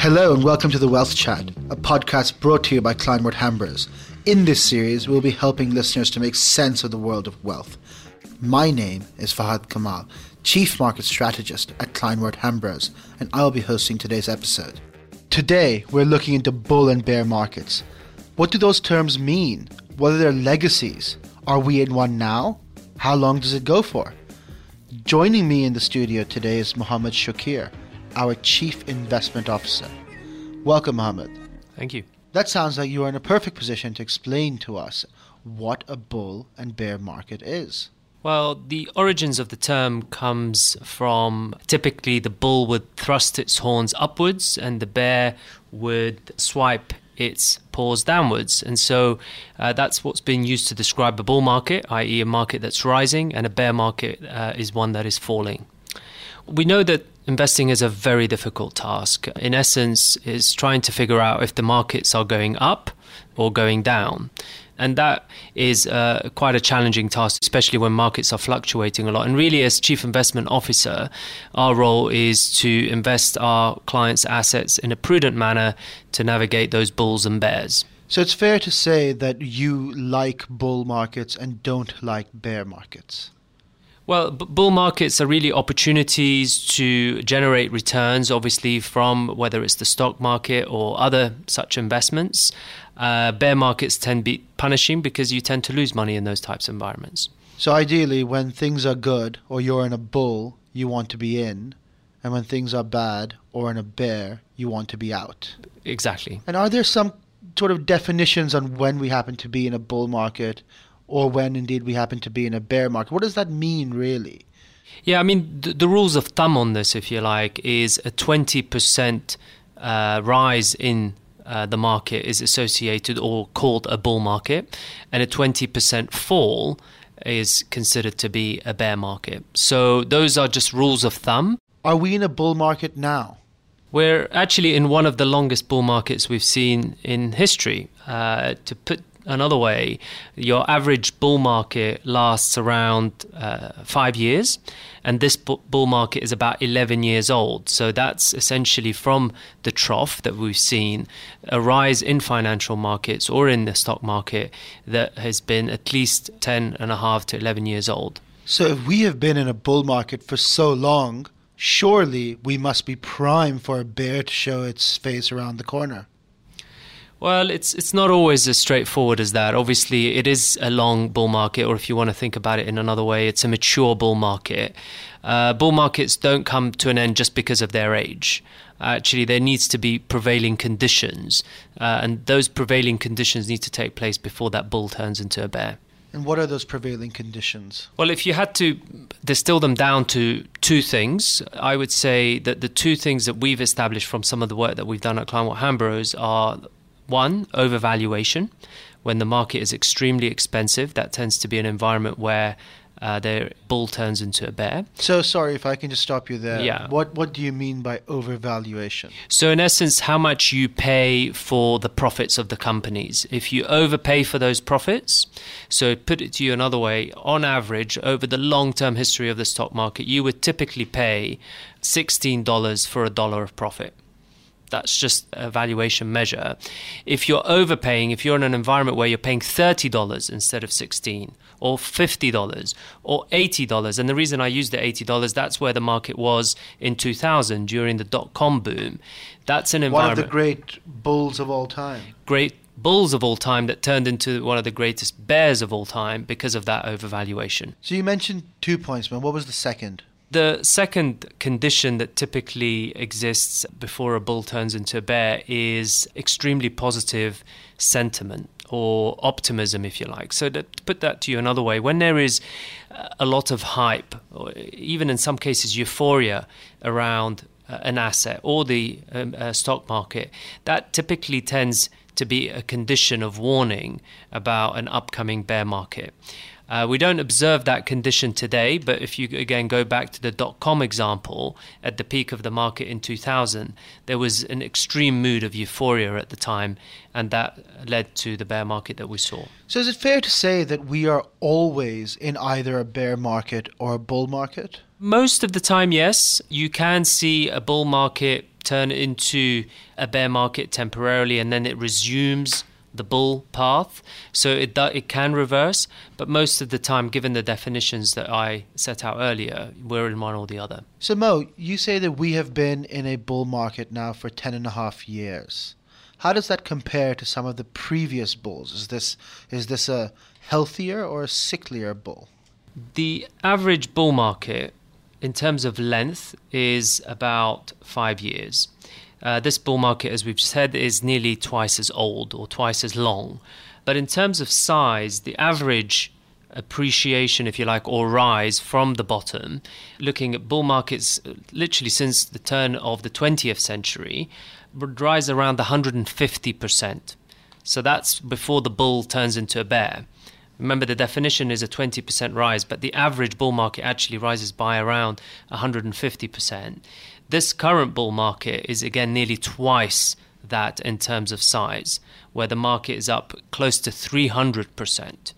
Hello and welcome to the Wealth Chat, a podcast brought to you by Kleinwort Hambros. In this series, we'll be helping listeners to make sense of the world of wealth. My name is Fahad Kamal, Chief Market Strategist at Kleinwort Hambros, and I'll be hosting today's episode. Today, we're looking into bull and bear markets. What do those terms mean? What are their legacies? Are we in one now? How long does it go for? Joining me in the studio today is Mouhammed Choukeir, our Chief Investment Officer. Welcome, Mouhammed. Thank you. That sounds like you are in a perfect position to explain to us what a bull and bear market is. Well, the origins of the term comes from typically the bull would thrust its horns upwards and the bear would swipe its paws downwards. And so uh, that's what's been used to describe a bull market, i.e., a market that's rising, and a bear market uh, is one that is falling. We know that investing is a very difficult task. In essence, it's trying to figure out if the markets are going up or going down. And that is uh, quite a challenging task, especially when markets are fluctuating a lot. And really, as chief investment officer, our role is to invest our clients' assets in a prudent manner to navigate those bulls and bears. So it's fair to say that you like bull markets and don't like bear markets. Well, b- bull markets are really opportunities to generate returns, obviously, from whether it's the stock market or other such investments. Uh, bear markets tend to be punishing because you tend to lose money in those types of environments. So ideally, when things are good or you're in a bull, you want to be in, and when things are bad or in a bear, you want to be out. Exactly. And are there some sort of definitions on when we happen to be in a bull market or when indeed we happen to be in a bear market. What does that mean, really? Yeah, I mean, the, the rules of thumb on this, if you like, is a 20% uh, rise in uh, the market is associated or called a bull market, and a 20% fall is considered to be a bear market. So those are just rules of thumb. Are we in a bull market now? We're actually in one of the longest bull markets we've seen in history. Uh, to put another way, your average bull market lasts around uh, five years, and this bull market is about 11 years old. So that's essentially from the trough that we've seen a rise in financial markets or in the stock market that has been at least 10 and a half to 11 years old. So if we have been in a bull market for so long, surely we must be prime for a bear to show its face around the corner. Well, it's it's not always as straightforward as that. Obviously, it is a long bull market, or if you want to think about it in another way, it's a mature bull market. Uh, bull markets don't come to an end just because of their age. Actually, there needs to be prevailing conditions, uh, and those prevailing conditions need to take place before that bull turns into a bear. And what are those prevailing conditions? Well, if you had to distill them down to two things, I would say that the two things that we've established from some of the work that we've done at Kleinwort Hambros are one, overvaluation. When the market is extremely expensive, that tends to be an environment where uh, the bull turns into a bear. So sorry if I can just stop you there. Yeah. What what do you mean by overvaluation? So in essence, how much you pay for the profits of the companies. If you overpay for those profits, so put it to you another way, on average, over the long-term history of the stock market, you would typically pay sixteen dollars for a dollar of profit that's just a valuation measure. If you're overpaying, if you're in an environment where you're paying $30 instead of 16 or $50 or $80, and the reason I use the $80, that's where the market was in 2000 during the dot com boom. That's an environment. One of the great bulls of all time. Great bulls of all time that turned into one of the greatest bears of all time because of that overvaluation. So you mentioned two points, man. What was the second? The second condition that typically exists before a bull turns into a bear is extremely positive sentiment or optimism, if you like. So, to put that to you another way, when there is a lot of hype, or even in some cases euphoria around uh, an asset or the um, uh, stock market, that typically tends to be a condition of warning about an upcoming bear market. Uh, we don't observe that condition today, but if you again go back to the dot com example, at the peak of the market in 2000, there was an extreme mood of euphoria at the time, and that led to the bear market that we saw. So, is it fair to say that we are always in either a bear market or a bull market? Most of the time, yes. You can see a bull market turn into a bear market temporarily and then it resumes the bull path. So it it can reverse, but most of the time, given the definitions that I set out earlier, we're in one or the other. So Mo, you say that we have been in a bull market now for ten and a half years. How does that compare to some of the previous bulls? Is this is this a healthier or a sicklier bull? The average bull market, in terms of length, is about five years. Uh, this bull market, as we've said, is nearly twice as old or twice as long. But in terms of size, the average appreciation, if you like, or rise from the bottom, looking at bull markets uh, literally since the turn of the 20th century, would rise around 150%. So that's before the bull turns into a bear. Remember, the definition is a 20% rise, but the average bull market actually rises by around 150%. This current bull market is again nearly twice that in terms of size, where the market is up close to 300%.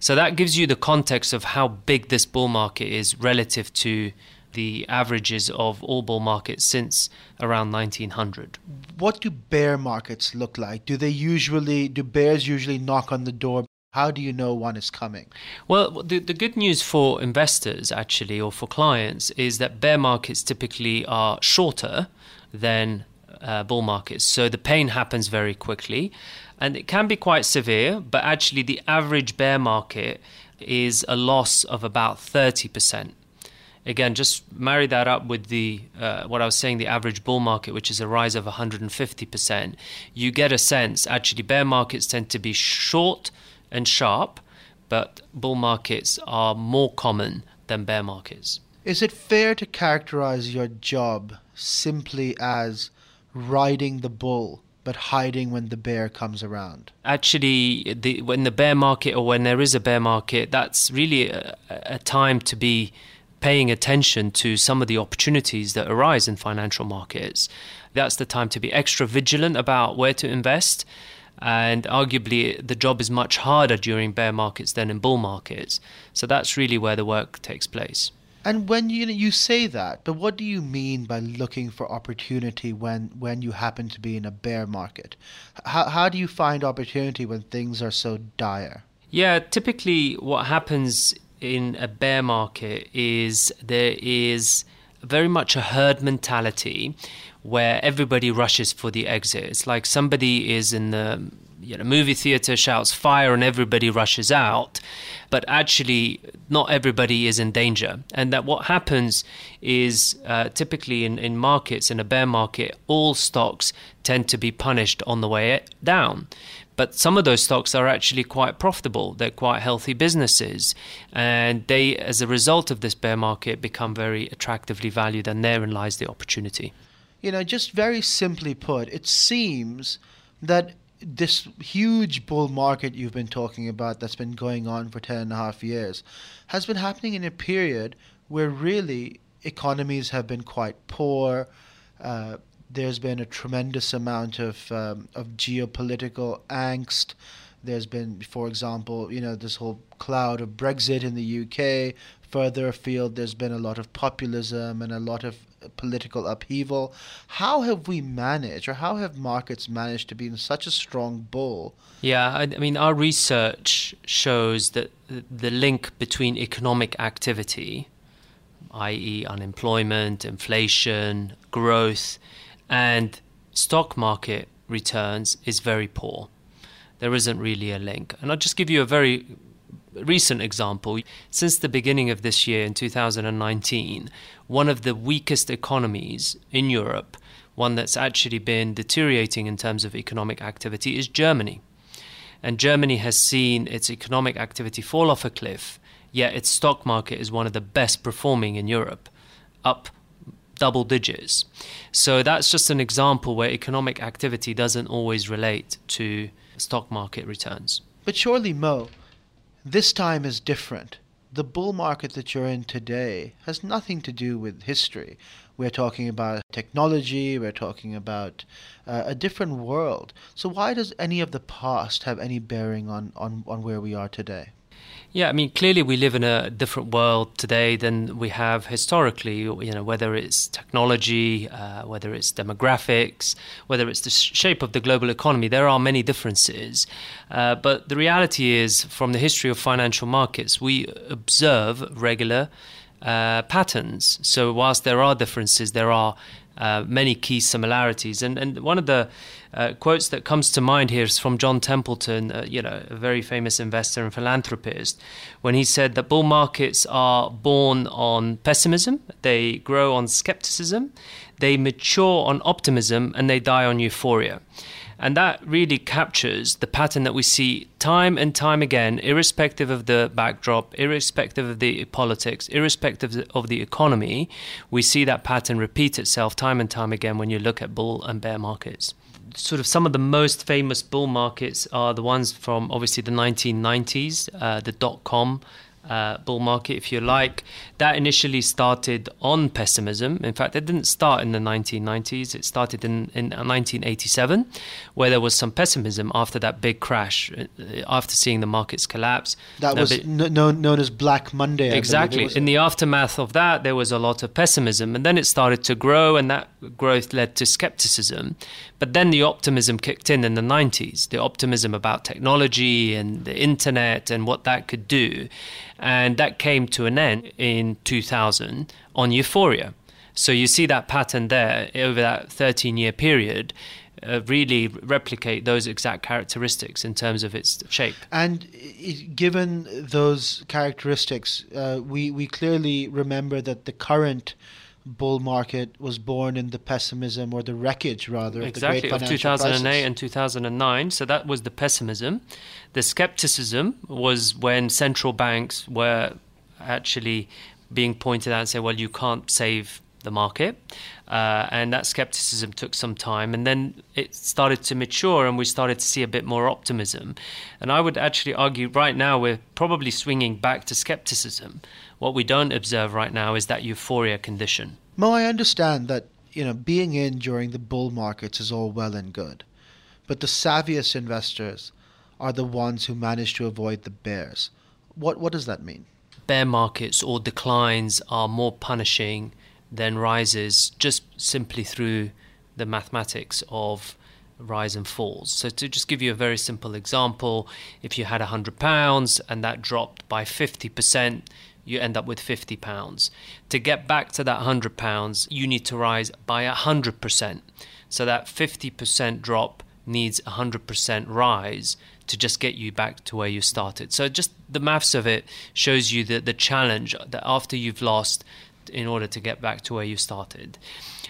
So that gives you the context of how big this bull market is relative to the averages of all bull markets since around 1900. What do bear markets look like? Do they usually do bears usually knock on the door how do you know one is coming? Well, the, the good news for investors, actually, or for clients, is that bear markets typically are shorter than uh, bull markets. So the pain happens very quickly and it can be quite severe, but actually, the average bear market is a loss of about 30%. Again, just marry that up with the uh, what I was saying, the average bull market, which is a rise of 150%. You get a sense. Actually, bear markets tend to be short and sharp, but bull markets are more common than bear markets. Is it fair to characterize your job simply as riding the bull but hiding when the bear comes around? Actually, the, when the bear market or when there is a bear market, that's really a, a time to be paying attention to some of the opportunities that arise in financial markets. That's the time to be extra vigilant about where to invest and arguably the job is much harder during bear markets than in bull markets. So that's really where the work takes place. And when you you say that, but what do you mean by looking for opportunity when when you happen to be in a bear market? How how do you find opportunity when things are so dire? Yeah, typically what happens in a bear market is there is very much a herd mentality where everybody rushes for the exit. It's like somebody is in the you know, movie theater shouts fire and everybody rushes out, but actually not everybody is in danger. And that what happens is uh, typically in, in markets, in a bear market, all stocks tend to be punished on the way down. But some of those stocks are actually quite profitable. They're quite healthy businesses. And they, as a result of this bear market, become very attractively valued. And therein lies the opportunity. You know, just very simply put, it seems that this huge bull market you've been talking about that's been going on for 10 and a half years has been happening in a period where really economies have been quite poor. Uh, there's been a tremendous amount of um, of geopolitical angst. There's been, for example, you know, this whole cloud of Brexit in the UK. Further afield, there's been a lot of populism and a lot of political upheaval. How have we managed, or how have markets managed to be in such a strong bull? Yeah, I, I mean, our research shows that the link between economic activity, i.e., unemployment, inflation, growth, and stock market returns is very poor. There isn't really a link. And I'll just give you a very recent example. Since the beginning of this year, in 2019, one of the weakest economies in Europe, one that's actually been deteriorating in terms of economic activity, is Germany. And Germany has seen its economic activity fall off a cliff, yet its stock market is one of the best performing in Europe, up double digits. So that's just an example where economic activity doesn't always relate to stock market returns. But surely, Mo, this time is different. The bull market that you're in today has nothing to do with history. We're talking about technology, we're talking about uh, a different world. So, why does any of the past have any bearing on, on, on where we are today? Yeah, I mean, clearly we live in a different world today than we have historically. You know, whether it's technology, uh, whether it's demographics, whether it's the shape of the global economy, there are many differences. Uh, but the reality is, from the history of financial markets, we observe regular uh, patterns. So, whilst there are differences, there are uh, many key similarities. And, and one of the uh, quotes that comes to mind here is from John Templeton, uh, you know, a very famous investor and philanthropist, when he said that bull markets are born on pessimism, they grow on skepticism, they mature on optimism, and they die on euphoria. And that really captures the pattern that we see time and time again, irrespective of the backdrop, irrespective of the politics, irrespective of the economy. We see that pattern repeat itself time and time again when you look at bull and bear markets sort of some of the most famous bull markets are the ones from obviously the 1990s, uh, the dot com uh, bull market, if you like. That initially started on pessimism. In fact, it didn't start in the 1990s. It started in, in 1987, where there was some pessimism after that big crash, uh, after seeing the markets collapse. That was bit, known, known as Black Monday. I exactly. In the aftermath of that, there was a lot of pessimism. And then it started to grow, and that growth led to skepticism. But then the optimism kicked in in the 90s the optimism about technology and the internet and what that could do. And that came to an end in 2000 on Euphoria. So you see that pattern there over that 13 year period. Uh, really replicate those exact characteristics in terms of its shape. And given those characteristics, uh, we we clearly remember that the current bull market was born in the pessimism or the wreckage rather exactly of, of 2008 and 2009 so that was the pessimism. The skepticism was when central banks were actually being pointed out and say well you can't save the market. Uh, and that skepticism took some time and then it started to mature and we started to see a bit more optimism. And i would actually argue right now we're probably swinging back to skepticism what we don't observe right now is that euphoria condition. Mo, I understand that you know being in during the bull markets is all well and good, but the savviest investors are the ones who manage to avoid the bears. What what does that mean? Bear markets or declines are more punishing than rises just simply through the mathematics of rise and falls. So to just give you a very simple example, if you had 100 pounds and that dropped by 50%, you end up with 50 pounds. To get back to that 100 pounds, you need to rise by 100%. So that 50% drop needs 100% rise to just get you back to where you started. So just the maths of it shows you the, the challenge that after you've lost in order to get back to where you started.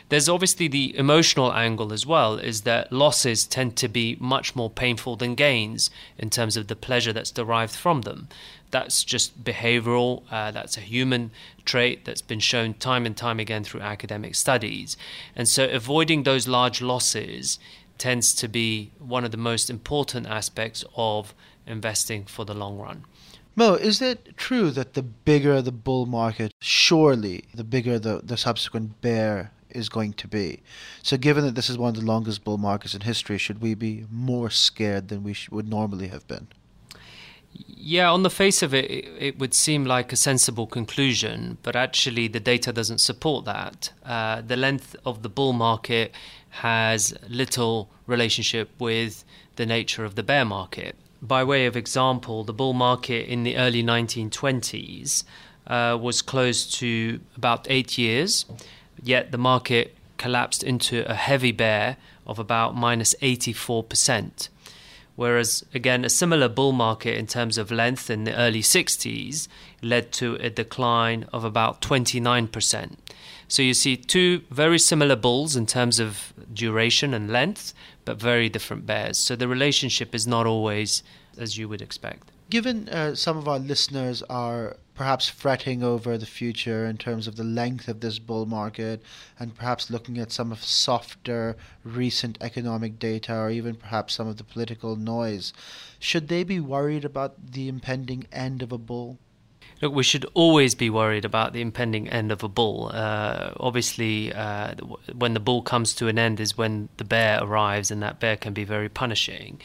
There's obviously the emotional angle as well, is that losses tend to be much more painful than gains in terms of the pleasure that's derived from them. That's just behavioral, uh, that's a human trait that's been shown time and time again through academic studies. And so avoiding those large losses tends to be one of the most important aspects of investing for the long run. Mo, is it true that the bigger the bull market, surely the bigger the, the subsequent bear is going to be. So, given that this is one of the longest bull markets in history, should we be more scared than we sh- would normally have been? Yeah, on the face of it, it, would seem like a sensible conclusion, but actually the data doesn't support that. Uh, the length of the bull market has little relationship with the nature of the bear market. By way of example, the bull market in the early 1920s uh, was close to about eight years yet the market collapsed into a heavy bear of about minus 84%. Whereas, again, a similar bull market in terms of length in the early 60s led to a decline of about 29%. So you see two very similar bulls in terms of duration and length, but very different bears. So the relationship is not always as you would expect. Given uh, some of our listeners are perhaps fretting over the future in terms of the length of this bull market and perhaps looking at some of softer recent economic data or even perhaps some of the political noise, should they be worried about the impending end of a bull? Look, we should always be worried about the impending end of a bull. Uh, obviously, uh, when the bull comes to an end is when the bear arrives, and that bear can be very punishing.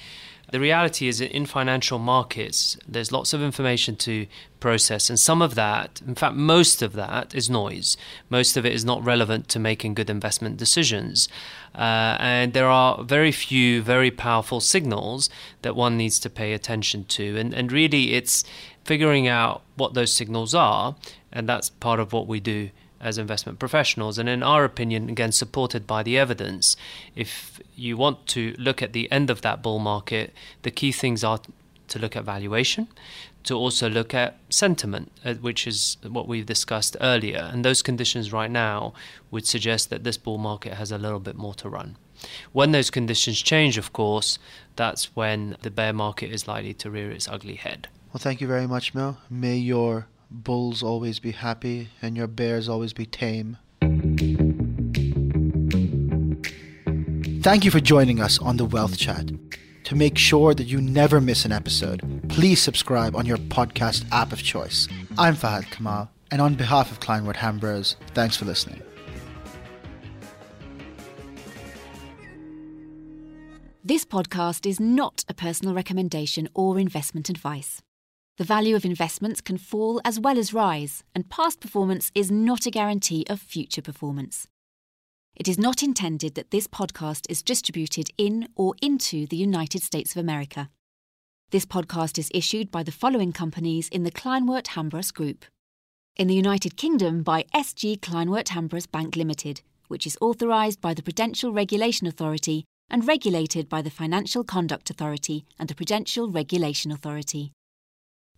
The reality is that in financial markets, there's lots of information to process, and some of that, in fact, most of that, is noise. Most of it is not relevant to making good investment decisions. Uh, and there are very few very powerful signals that one needs to pay attention to. And, and really, it's figuring out what those signals are, and that's part of what we do as investment professionals. And in our opinion, again, supported by the evidence, if you want to look at the end of that bull market, the key things are to look at valuation, to also look at sentiment, uh, which is what we've discussed earlier. And those conditions right now would suggest that this bull market has a little bit more to run. When those conditions change, of course, that's when the bear market is likely to rear its ugly head. Well, thank you very much, Mel. May your bulls always be happy and your bears always be tame. Thank you for joining us on the Wealth Chat. To make sure that you never miss an episode, please subscribe on your podcast app of choice. I'm Fahad Kamal, and on behalf of Kleinwort Hambros, thanks for listening. This podcast is not a personal recommendation or investment advice. The value of investments can fall as well as rise, and past performance is not a guarantee of future performance. It is not intended that this podcast is distributed in or into the United States of America. This podcast is issued by the following companies in the Kleinwort Hambros Group. In the United Kingdom by SG Kleinwort Hambros Bank Limited, which is authorised by the Prudential Regulation Authority and regulated by the Financial Conduct Authority and the Prudential Regulation Authority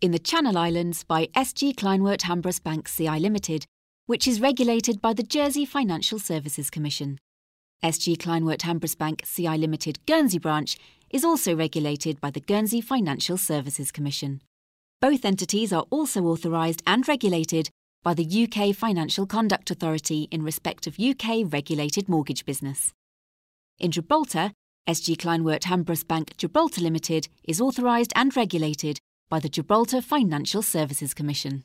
in the Channel Islands by SG Kleinwort Hambros Bank CI Limited, which is regulated by the Jersey Financial Services Commission. SG Kleinwort Hambros Bank CI Limited Guernsey branch is also regulated by the Guernsey Financial Services Commission. Both entities are also authorised and regulated by the UK Financial Conduct Authority in respect of UK regulated mortgage business. In Gibraltar, SG Kleinwort Hambros Bank Gibraltar Limited is authorised and regulated by the Gibraltar Financial Services Commission.